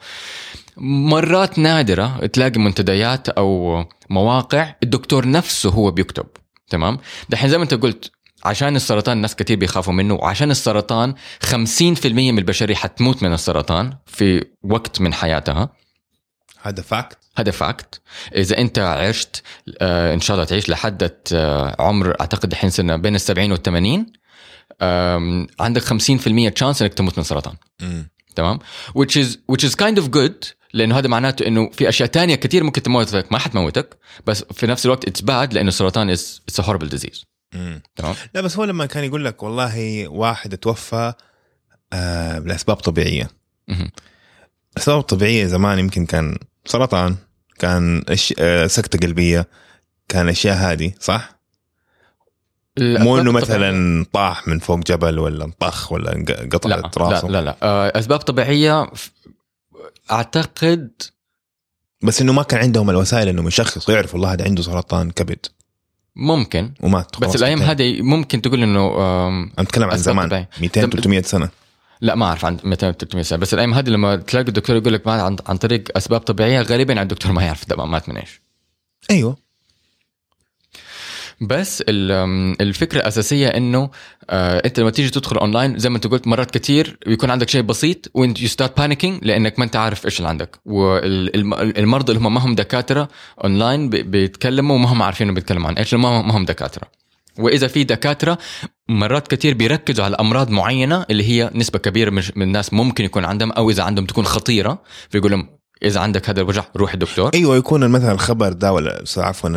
مرات نادرة تلاقي منتديات أو مواقع الدكتور نفسه هو بيكتب تمام؟ دحين زي ما أنت قلت عشان السرطان ناس كثير بيخافوا منه وعشان السرطان 50% من البشرية حتموت من السرطان في وقت من حياتها. هذا fact هذا fact إذا أنت عشت آه إن شاء الله تعيش لحد آه عمر أعتقد الحين سنة بين ال 70 وال 80 عندك 50% chance إنك تموت من سرطان. تمام؟ Which is which is kind of good لأنه هذا معناته إنه في أشياء تانية كثير ممكن تموتك ما حتموتك بس في نفس الوقت it's bad لأنه السرطان is it's horrible disease تمام؟ لا بس هو لما كان يقول لك والله واحد توفى آه لأسباب طبيعية. الاسباب الطبيعيه زمان يمكن كان سرطان كان آه سكتة قلبية كان أشياء هذه صح؟ مو إنه مثلا طاح من فوق جبل ولا انطخ ولا قطعت راسه لا لا لا آه، أسباب طبيعية أعتقد بس إنه ما كان عندهم الوسائل إنهم يشخصوا يعرفوا والله هذا عنده سرطان كبد. ممكن. ومات بس الأيام هذه ممكن تقول إنه أنا أتكلم عن زمان 200 300 سنة. لا ما أعرف عن 200 300 سنة. بس الأيام هذه لما تلاقي الدكتور يقول لك عن, عن طريق أسباب طبيعية غالبا الدكتور ما يعرف ده مات من إيش. أيوه. بس الفكرة الاساسيه إنه آه أنت لما تيجي تدخل اونلاين زي ما أنت قلت مرات كثير بيكون عندك شيء بسيط وانت you start panicking لأنك ما أنت عارف إيش اللي عندك. والمرضى اللي هم ما هم دكاترة اونلاين بيتكلموا وما هم عارفين بيتكلموا عن إيش ما هم دكاترة. وإذا في دكاترة مرات كثير بيركزوا على أمراض معينة اللي هي نسبة كبيرة من الناس ممكن يكون عندهم أو إذا عندهم تكون خطيرة فيقول لهم إذا عندك هذا الوجع روح الدكتور. أيوه يكون مثلا الخبر ده ولا عفوا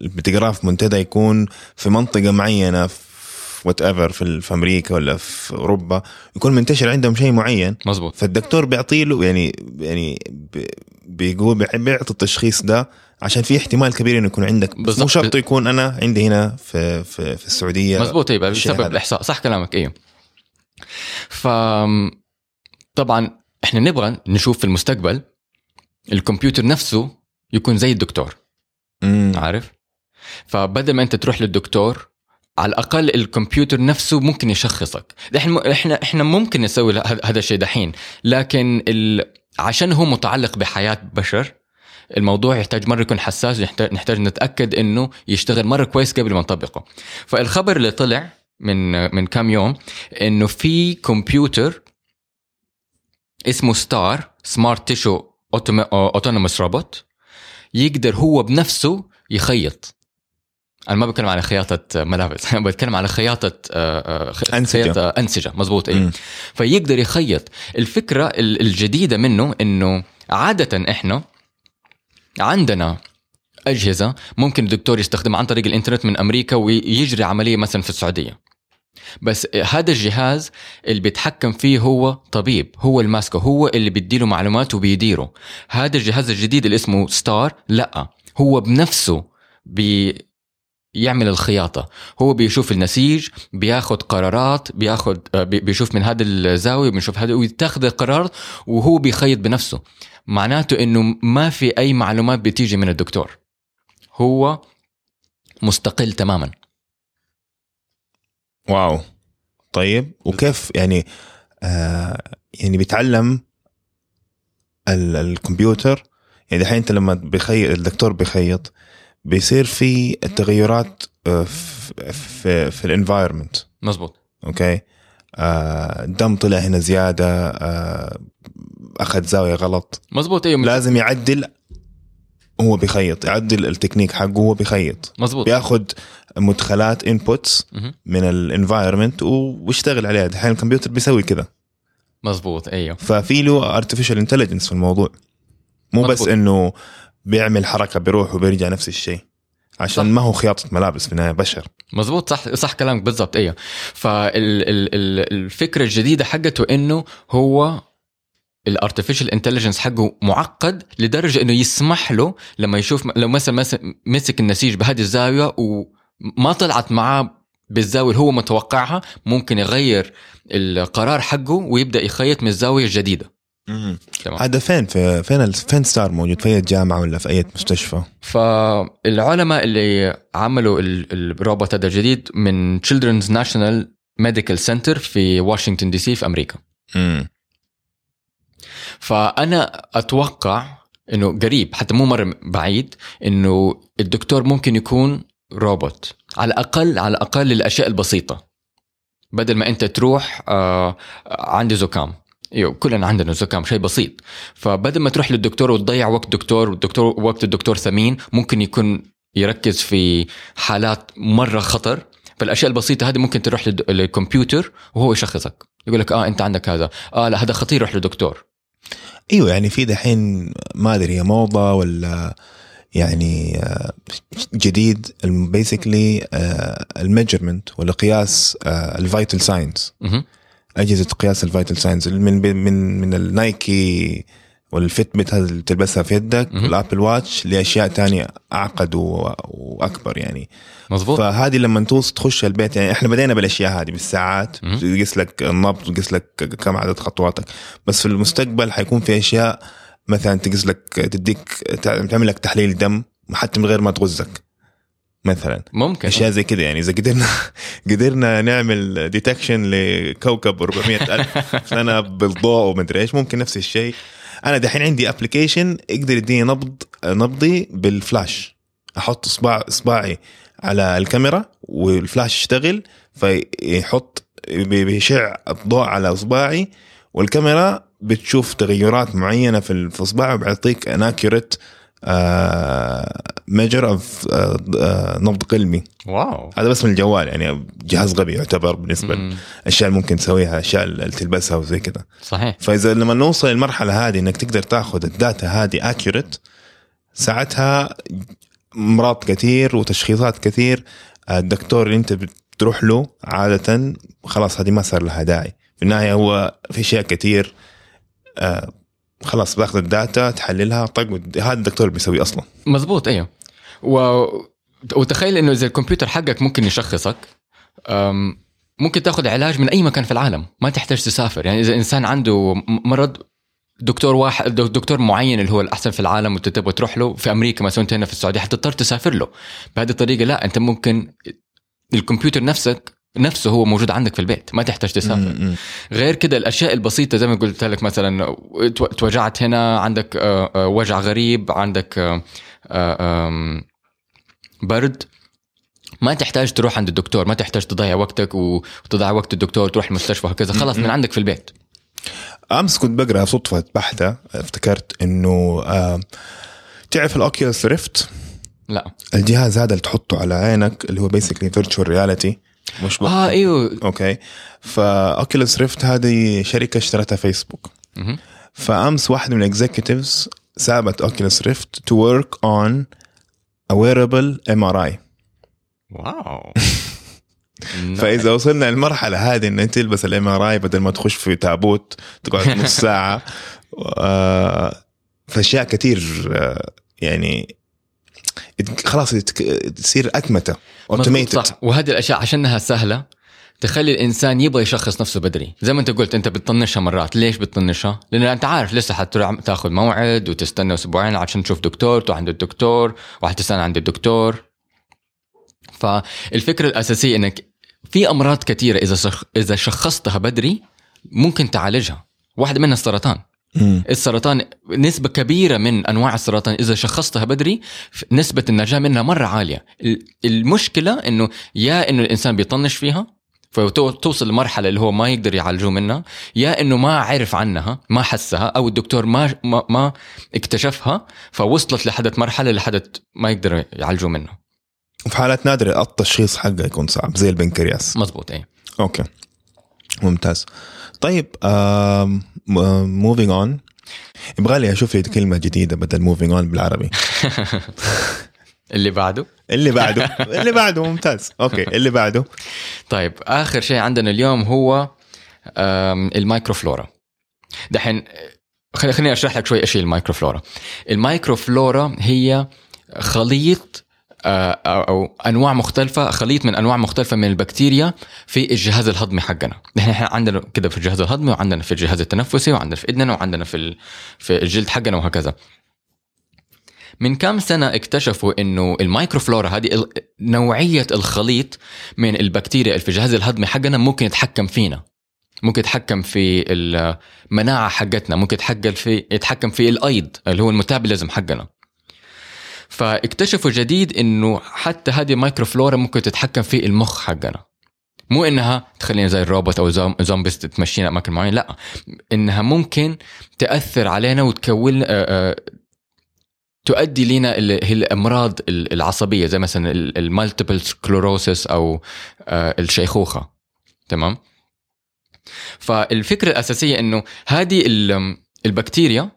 بتقراه في منتدى يكون في منطقة معينة في وات ايفر في, في أمريكا ولا في أوروبا يكون منتشر عندهم شيء معين. مزبوط فالدكتور بيعطي له يعني يعني بيقول بيعطي التشخيص ده عشان في احتمال كبير إنه يكون عندك. بس مو شرط يكون أنا عندي هنا في في, في السعودية مزبوط أيوه بسبب الاحصاء صح كلامك. أيوه. ف طبعا إحنا نبغى نشوف في المستقبل الكمبيوتر نفسه يكون زي الدكتور. مم. عارف؟ فبدل ما انت تروح للدكتور على الأقل الكمبيوتر نفسه ممكن يشخصك. إحنا إحنا إحنا ممكن نسوي هذا الشيء دحين لكن ال... عشان هو متعلق بحياة بشر الموضوع يحتاج مرة يكون حساس نحتاج نتأكد إنه يشتغل مرة كويس قبل ما نطبقه. فالخبر اللي طلع من من كام يوم إنه في كمبيوتر اسمه STAR Smart Tissue Autonomous Robot يقدر هو بنفسه يخيط. أنا ما بتكلم على خياطة ملابس أنا بتكلم على خياطة آه، آه، أنسجة. خياطة أنسجة مزبوط اي فيقدر يخيط. الفكرة الجديدة منه إنه عادة إحنا عندنا أجهزة ممكن الدكتور يستخدمها عن طريق الإنترنت من أمريكا ويجري عملية مثلا في السعودية. بس هذا الجهاز اللي بيتحكم فيه هو طبيب هو اللي ماسكه هو اللي بيديله معلومات وبيديره. هذا الجهاز الجديد اللي اسمه ستار لا هو بنفسه بي يعمل الخياطة. هو بيشوف النسيج بياخد قرارات بياخد بيشوف من هذا الزاوية بيشوف هذا ويتخذ القرار وهو بيخيط بنفسه. معناته إنه ما في أي معلومات بتيجي من الدكتور. هو مستقل تماما. واو. طيب وكيف يعني آه يعني بيتعلم الكمبيوتر؟ يعني دحين انت لما بيخيط الدكتور بيخيط بيصير في تغيرات آه، في في, في ال environment. مزبوط okay؟ آه دم طلع هنا زيادة آه أخذ زاوية غلط. مزبوط أيوه لازم يعدل هو بيخيط يعدل التكنيك حقه هو بيخيط. مزبوط بياخذ مدخلات inputs من ال environment ويشتغل عليها. الحين الكمبيوتر بيسوي كذا. مزبوط أيوه. ففي له artificial intelligence في الموضوع. مو مزبوط. بس إنه بيعمل حركة بيروح وبيرجع نفس الشيء. عشان صح. ما هو خياطة ملابس في النهاية بشر. مزبوط صح صح كلامك بالضبط أيوه. فالفكرة الجديدة حقته إنه هو ال artificial intelligence حقه معقد لدرجة إنه يسمح له لما يشوف لو مثلا مس- مسك النسيج بهذه الزاوية وما طلعت معاه بالزاوية اللي هو متوقعها ممكن يغير القرار حقه ويبدأ يخيط من الزاوية الجديدة. هذا فين في فين فين STAR موجود؟ في أي جامعة ولا في أي مستشفى؟ فالعلماء اللي عملوا ال- الروبوت هذا الجديد من Children's National Medical Center في واشنطن دي سي في أمريكا. امم فأنا أتوقع إنه قريب حتى مو مرة بعيد إنه الدكتور ممكن يكون روبوت على الاقل على الاقل الأشياء البسيطة. بدل ما أنت تروح آه عندي زكام. أيوه كلنا عندنا زكام شيء بسيط. فبدل ما تروح للدكتور وتضيع وقت دكتور والدكتور وقت الدكتور ثمين ممكن يكون يركز في حالات مرة خطر. فالأشياء البسيطة هذه ممكن تروح للكمبيوتر وهو يشخصك. يقول لك آه أنت عندك هذا. آه لا هذا خطير روح لدكتور إيوه يعني في دحين ما أدري هي موضة ولا يعني آه، جديد basically ال measurement ولا قياس ال vital signs مهم. أجهزة قياس ال vital signs من من من ال Nike وال Fitbit هذا اللي تلبسها في يدك. وال Apple Watch لأشياء تانية أعقد وأكبر يعني مظبوط فهذه لما توصل تخش البيت يعني إحنا بدينا بالأشياء هذه بالساعات. تقيس لك النبض وتقيس لك كم عدد خطواتك بس في المستقبل حيكون في أشياء مثلا تقيس لك تديك تعمل لك تحليل دم حتى من غير ما تغزك مثلا. ممكن. أشياء زي كده يعني. إذا قدرنا قدرنا نعمل detection لكوكب 400 ألف سنه بالضوء ومدري إيش ممكن نفس الشيء. أنا دحين عندي application يقدر يديني نبض نبضي بالفلاش أحط اصبع إصبعي على الكاميرا والفلاش يشتغل فيحط بي- بيشع الضوء على إصبعي والكاميرا بتشوف تغيرات معينة في في اصبعي وبيعطيك an accurate measure of نبض قلبي. wow. هذا بس من الجوال يعني جهاز غبي يعتبر بالنسبة. للاشياء اللي ممكن تسويها الاشياء اللي تلبسها وزي كذا. صحيح. فإذا لما نوصل للمرحلة هذه إنك تقدر تاخذ ال data هذه accurate ساعتها أمراض كثير وتشخيصات كثير الدكتور اللي أنت بتروح له عادة خلاص هذه ما صار لها داعي. في النهاية هو في أشياء كثير آه خلاص باخذ الداتا تحللها طق هذا الدكتور اللي بيسويه أصلا. مزبوط أيوه و... وتخيل إنه إذا الكمبيوتر حقك ممكن يشخصك ممكن تاخذ علاج من أي مكان في العالم. ما تحتاج تسافر. يعني إذا إنسان عنده مرض دكتور واحد دك- دكتور معين اللي هو الأحسن في العالم وأنت تبغى تروح له في أمريكا مثلا أنت هنا في السعودية حتضطر تسافر له. بهذه الطريقة لا أنت ممكن الكمبيوتر نفسك نفسه هو موجود عندك في البيت ما تحتاج تسافر. م- م. غير كده الأشياء البسيطة زي ما قلت لك مثلا تو- توجعت هنا عندك آه، آه، وجع غريب عندك آه، برد. ما تحتاج تروح عند الدكتور ما تحتاج تضيع وقتك وتضيع وقت الدكتور تروح المستشفى وهكذا. خلاص من عندك في البيت. أمس كنت بقرأ صدفة بحثه افتكرت إنه آه تعرف ال Oculus Rift؟ لا. الجهاز هذا اللي تحطه على عينك اللي هو basically virtual reality مش بق... آه إيوه. okay. ف Oculus Rift هذه شركة اشترتها فيسبوك. فأمس واحد من ال executives سابت Oculus Rift to work on a wearable MRI wow. فإذا وصلنا للمرحلة هذه إن أنت تلبس ال MRI بدل ما تخش في تابوت تقعد نص ساعة. آه، فأشياء كثير آه، يعني خلاص تصير أتمتة اوتوميتد صح. وهذه الأشياء عشانها سهلة تخلي الإنسان يبغى يشخص نفسه بدري. زي ما أنت قلت أنت بتطنشها مرات. ليش بتطنشها؟ لأن أنت عارف لسه حتروح تاخذ موعد وتستنى أسبوعين عشان تشوف دكتور تروح عند الدكتور وحتستنى عند الدكتور. فالفكرة الأساسية إنك في أمراض كثيرة إذا. إذا شخصتها بدري ممكن تعالجها. واحدة منها السرطان. السرطان نسبة كبيرة من أنواع السرطان إذا شخصتها بدري نسبة النجاة منها مرة عالية. ال- المشكلة إنه يا إنه الإنسان بيطنش فيها فتوصل لمرحلة اللي هو ما يقدر يعالجوه منها يا إنه ما عرف عنها ما حسها أو الدكتور ما ما, ما اكتشفها فوصلت لحدت مرحلة لحدت ما يقدر يعالجوه منها. وفي حالات نادرة التشخيص حقه يكون صعب زي البنكرياس. مزبوط إيه. أوكي. ممتاز. طيب moving on يبغى لي أشوف لي كلمة جديدة بدل moving on بالعربي. اللي بعده؟ اللي بعده. اللي بعده ممتاز. okay اللي بعده. طيب آخر شيء عندنا اليوم هو ال microflora دحين خليني أشرح لك شوي إيش هي ال microflora ال microflora هي خليط أو أو أنواع مختلفة خليط من أنواع مختلفة من البكتيريا في الجهاز الهضمي حقنا. نحن عندنا كده في الجهاز الهضمي وعندنا في الجهاز التنفسي وعندنا في إيدنا وعندنا في في الجلد حقنا وهكذا. من كم سنة اكتشفوا إنه ال microflora هذه نوعية الخليط من البكتيريا في الجهاز الهضمي حقنا ممكن يتحكم فينا. ممكن يتحكم في المناعة حقتنا ممكن يتحكم في يتحكم في الأيض اللي هو ال metabolism حقنا. فاكتشفوا جديد إنه حتى هذه ال microflora ممكن تتحكم في المخ حقنا. مو إنها تخلينا زي الروبوت أو zom- zombies تمشينا اماكن معينه لا. إنها ممكن تأثر علينا وتكون آه، آه، تؤدي لنا هي الأمراض ال- العصبية زي مثلا ال multiple sclerosis أو آه، الشيخوخة. تمام؟ فالفكرة الأساسية إنه هذه ال- البكتيريا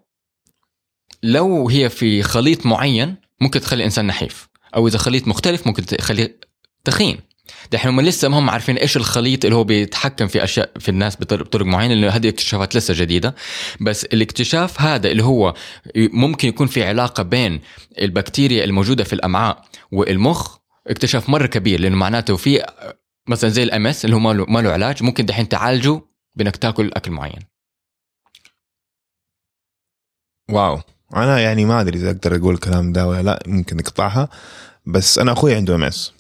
لو هي في خليط معين ممكن تخلي الانسان نحيف. أو إذا خليط مختلف ممكن تخليه تخين. دحين هم لسه ما هم عارفين إيش الخليط اللي هو بيتحكم في أشياء في الناس بطرق معينة لأنه هذه اكتشافات لسه جديدة. بس الاكتشاف هذا اللي هو ممكن يكون في علاقة بين البكتيريا الموجودة في الأمعاء والمخ اكتشاف مرة كبير لأنه معناته في مثلا زي الام اس اللي هو ما له علاج ممكن دحين تعالجه بإنك تاكل أكل معين. wow. أنا يعني ما أدري إذا أقدر أقول الكلام ده ولا لأ ممكن نقطعها بس أنا أخوي عنده MS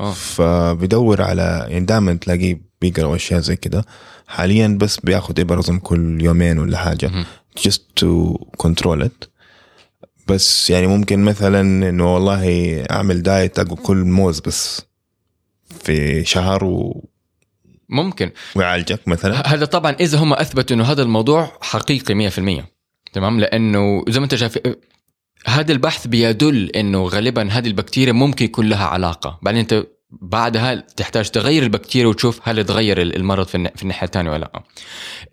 أوه. فبيدور على يعني دائما تلاقيه بيقرأ أشياء زي كده. حاليا بس بياخد ابر اظن كل يومين ولا حاجة. just to control it. بس يعني ممكن مثلا إنه والله أعمل diet اكل كل موز بس في شهر و... ممكن. ويعالجك مثلا. هذا طبعا إذا هم أثبتوا إنه هذا الموضوع حقيقي 100% تمام؟ لأنه زي ما أنت شايف هذا البحث بيدل إنه غالبا هذه البكتيريا ممكن يكون لها علاقة. بعدين أنت بعدها تحتاج تغير البكتيريا وتشوف هل تغير المرض في الن- في الناحية الثانية ولا لا.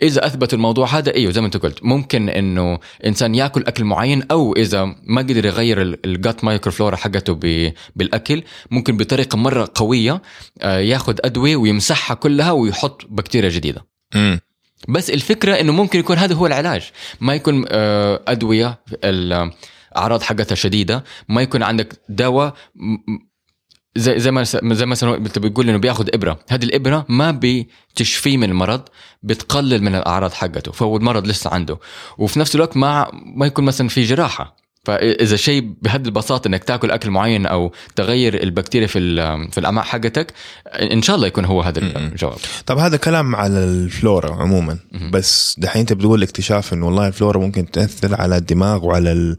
إذا اثبت الموضوع هذا إيوه زي ما أنت قلت ممكن إنه إنسان يأكل أكل معين أو إذا ما قدر يغير الجات مايكروفلورا حقته بالأكل ممكن بطريقة مرة قوية آه، ياخذ أدوية ويمسحها كلها ويحط بكتيريا جديدة. امم بس الفكرة إنه ممكن يكون هذا هو العلاج. ما يكون آه، أدوية الاعراض حقتها شديدة. ما يكون عندك دواء زي زي ما زي مثلا انت بتقول إنه بياخذ إبرة. هذه الإبرة ما بتشفيه من المرض بتقلل من الأعراض حقته فهو المرض لسه عنده. وفي نفس الوقت ما ما يكون مثلا في جراحة. فإذا شيء بهذه البساطة إنك تأكل أكل معين أو تغير البكتيريا في في الامعاء حقتك إن شاء الله يكون هو هذا الجواب. طب هذا كلام على الفلورا عموما. بس دحين انت بتقول اكتشاف انه والله الفلورا ممكن تأثر على الدماغ وعلى ال-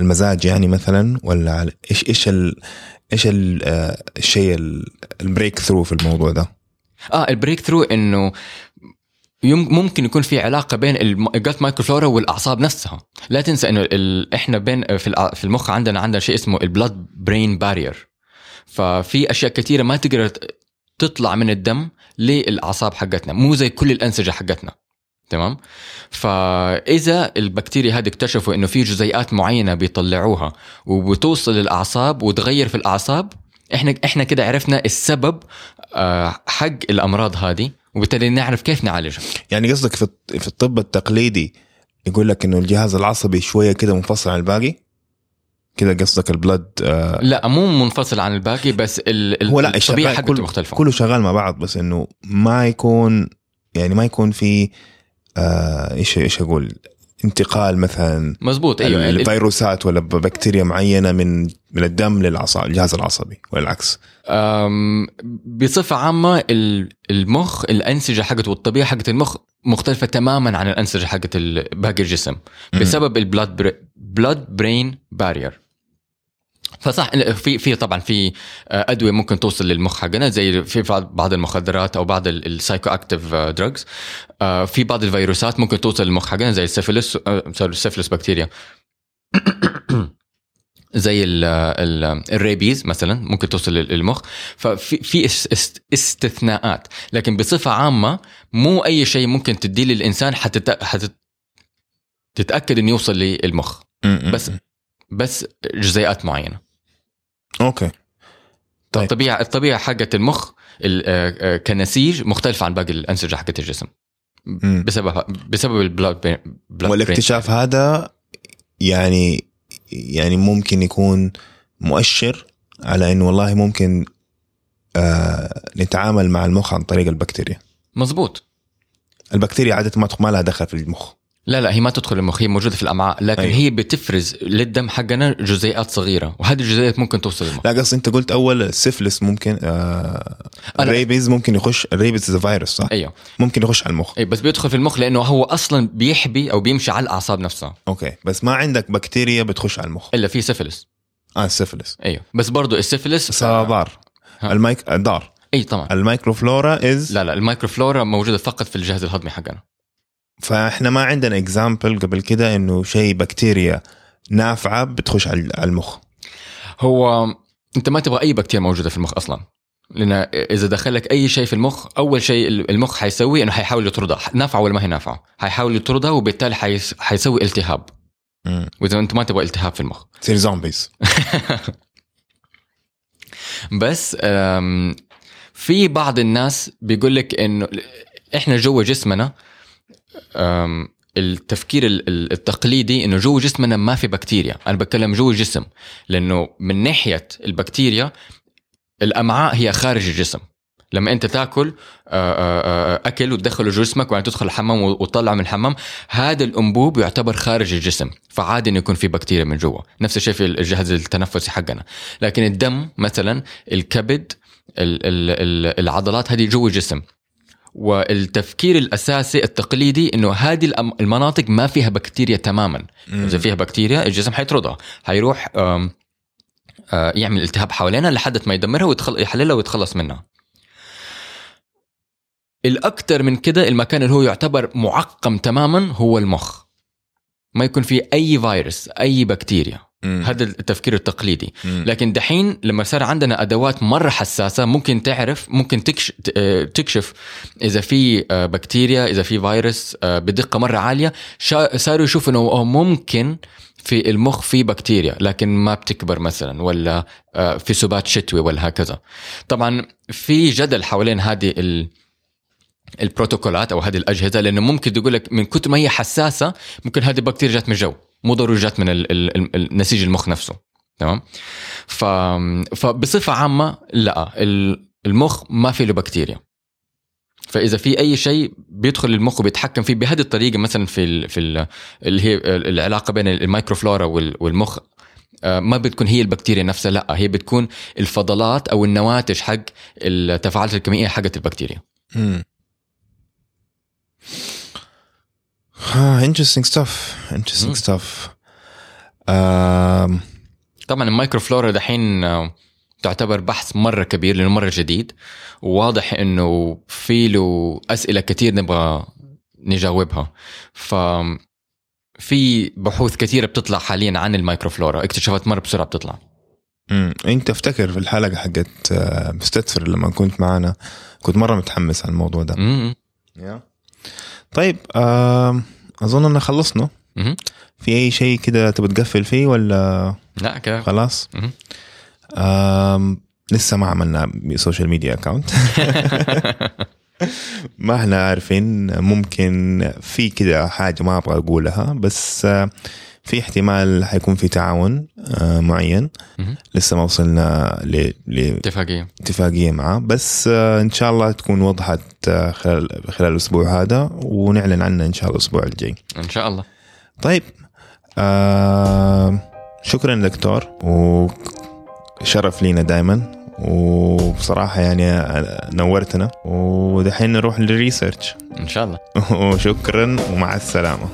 المزاج يعني مثلا ولا على إيش إيش ال إيش آه، الشيء ال- ال breakthrough في الموضوع ده؟ آه ال breakthrough إنه ممكن يكون في علاقة بين ال gut microflora والأعصاب نفسها. لا تنسى إنه ال... إحنا بين في في المخ عندنا عندنا شيء اسمه ال blood brain barrier ففي أشياء كثيرة ما تقدر تطلع من الدم للأعصاب حقتنا. مو زي كل الأنسجة حقتنا. تمام؟ فإذا البكتيريا هذه اكتشفوا إنه في جزيئات معينة بيطلعوها وبتوصل للأعصاب وتغير في الأعصاب إحنا إحنا كده عرفنا السبب آه، حق الأمراض هذه. وبالتالي نعرف كيف نعالجها. يعني قصدك في الط- في الطب التقليدي يقول لك إنه الجهاز العصبي شوية كده منفصل عن الباقي؟ كده قصدك البلد آه لا مو منفصل عن الباقي بس ال- هو لا الطبيعة حقته كله, مختلفة. كله شغال مع بعض بس إنه ما يكون يعني ما يكون في آه إيش إيش أقول؟ انتقال مثلا مزبوط أيوه ال- الفيروسات ولا بكتيريا معينة من من الدم للعصب الجهاز العصبي والعكس. أم، بصفة عامة ال- المخ الأنسجة حقته والطبيعة حقت المخ مختلفة تماما عن الأنسجة حقت باقي الجسم بسبب ال blood brai- blood brain barrier فصح في في طبعا في آه، أدوية ممكن توصل للمخ حقنا زي في بعض المخدرات أو بعض ال psychoactive drugs في بعض الفيروسات ممكن توصل للمخ حقنا زي السيفلس آه، sorry، السيفلس بكتيريا. زي ال ال ال rabies مثلا ممكن توصل للمخ. ففي في اس- است- استثناءات. لكن بصفة عامة مو أي شيء ممكن تديه للإنسان حتى حتى تتأكد إنه يوصل للمخ. بس بس جزيئات معينة. أوكي. طيب. الطبيعة الطبيعة حقت المخ ال- آه، آه، كنسيج مختلفة عن باقي الأنسجة حقت الجسم. مم. بسبب بسبب البلاد والاكتشاف هذا يعني يعني ممكن يكون مؤشر على إنه والله ممكن آه نتعامل مع المخ عن طريق البكتيريا. مزبوط البكتيريا عادة ما ما لها دخل في المخ. لا لا هي ما تدخل المخ هي موجودة في الأمعاء لكن. أيوه. هي بتفرز للدم حقنا جزيئات صغيرة وهذه الجزيئات ممكن توصل للمخ. لا قصدي أنت قلت أول السفلس ممكن آه ال rabies ممكن يخش ال rabies فيروس صح؟ أيوه. ممكن يخش على المخ. اي بس بيدخل في المخ لأنه هو أصلا بيحبي أو بيمشي على الأعصاب نفسها. okay بس ما عندك بكتيريا بتخش على المخ. إلا في سيفلس آه السفلس أيوه. بس برضه السيفلس بس ها. المايك ضار. اي طبعا. ال microflora is لا لا ال microflora موجودة فقط في الجهاز الهضمي حقنا. فاحنا ما عندنا example قبل كده إنه شيء بكتيريا نافعة بتخش على المخ. هو أنت ما تبغى أي بكتيريا موجودة في المخ أصلا. لأن إذا دخل لك أي شيء في المخ أول شيء المخ حيسوي إنه حيحاول يطردها نافعة ولا ما هي نافعة؟ حيحاول يطردها وبالتالي حيس... حيسوي التهاب. مم. وإذا أنت ما تبغى التهاب في المخ. تصير زومبيز بس في بعض الناس بيقول لك إنه إحنا جوا جسمنا التفكير ال- ال- التقليدي إنه جوا جسمنا ما في بكتيريا. أنا بتكلم جوا الجسم لأنه من ناحية البكتيريا الأمعاء هي خارج الجسم. لما أنت تاكل أكل وتدخله جسمك وبعدين تدخل الحمام وتطلع من الحمام هذا الأنبوب يعتبر خارج الجسم فعادي إنه يكون في بكتيريا من جوا. نفس الشيء في الجهاز التنفسي حقنا. لكن الدم مثلا الكبد ال- ال- ال- العضلات هذه جوا الجسم. والتفكير الأساسي التقليدي إنه هذه المناطق ما فيها بكتيريا تماما. إذا فيها بكتيريا الجسم حيطردها. حيروح آه، يعمل التهاب حوالينا لحد ما يدمرها ويتخل... يحللها ويتخلص منها. الاكثر من كده المكان اللي هو يعتبر معقم تماما هو المخ. ما يكون فيه أي فيروس أي بكتيريا. مم. هذا التفكير التقليدي مم. لكن دحين لما صار عندنا أدوات مرة حساسة ممكن تعرف ممكن تكش... ت- آه، تكشف إذا في آه، بكتيريا إذا في فيروس آه، بدقة مرة عالية. صاروا يشوفوا إنه أوه ممكن في المخ في بكتيريا لكن ما بتكبر مثلا ولا آه، في سبات شتوي ولا هكذا طبعا في جدل حوالين هذه ال... البروتوكولات أو هذه الأجهزة لأنه ممكن تقول لك من كثر ما هي حساسة ممكن هذه البكتيريا جات من الجو مو ضروري جات من ال- نسيج المخ نفسه. تمام؟ ف... فبصفه عامة لا ال- المخ ما في له بكتيريا فإذا في أي شيء بيدخل المخ وبيتحكم فيه بهذه الطريقة مثلا في ال... في ال... اللي هي العلاقة بين الميكروفلورا وال... والمخ آه، ما بتكون هي البكتيريا نفسها لا هي بتكون الفضلات أو النواتج حق التفاعلات الكيميائية حقت البكتيريا. مم. interesting stuff interesting مم. stuff آم، طبعا المايكروفلورا دحين آه، تعتبر بحث مرة كبير لأنه مرة جديد وواضح إنه في له أسئلة كثير نبغى نجاوبها ف في بحوث كثيره بتطلع حاليا عن ال microflora اكتشافات مرة بسرعة بتطلع مم. أنت افتكر في الحلقة حقت آه، مستدفر لما كنت معنا كنت مرة متحمس على الموضوع ده مم. طيب آم، أظن إن خلصنا. في أي شيء كده تبغى تقفل فيه ولا؟ لا كده. خلاص. آم، لسه ما عملنا social media account ما إحنا عارفين ممكن في كده حاجة ما أبغى أقولها بس آه، في احتمال حيكون في تعاون آه، معين. لسه ما وصلنا ل- اتفاقية. لاتفاقيه معاه بس آه، إن شاء الله تكون وضحت آه، خلال خلال الأسبوع هذا ونعلن عنها إن شاء الله الأسبوع الجاي. إن شاء الله. طيب آه شكرا دكتور وشرف لينا دائما وبصراحة يعني نورتنا. ودحين نروح للريسيرش. إن شاء الله. وشكرا ومع السلامة.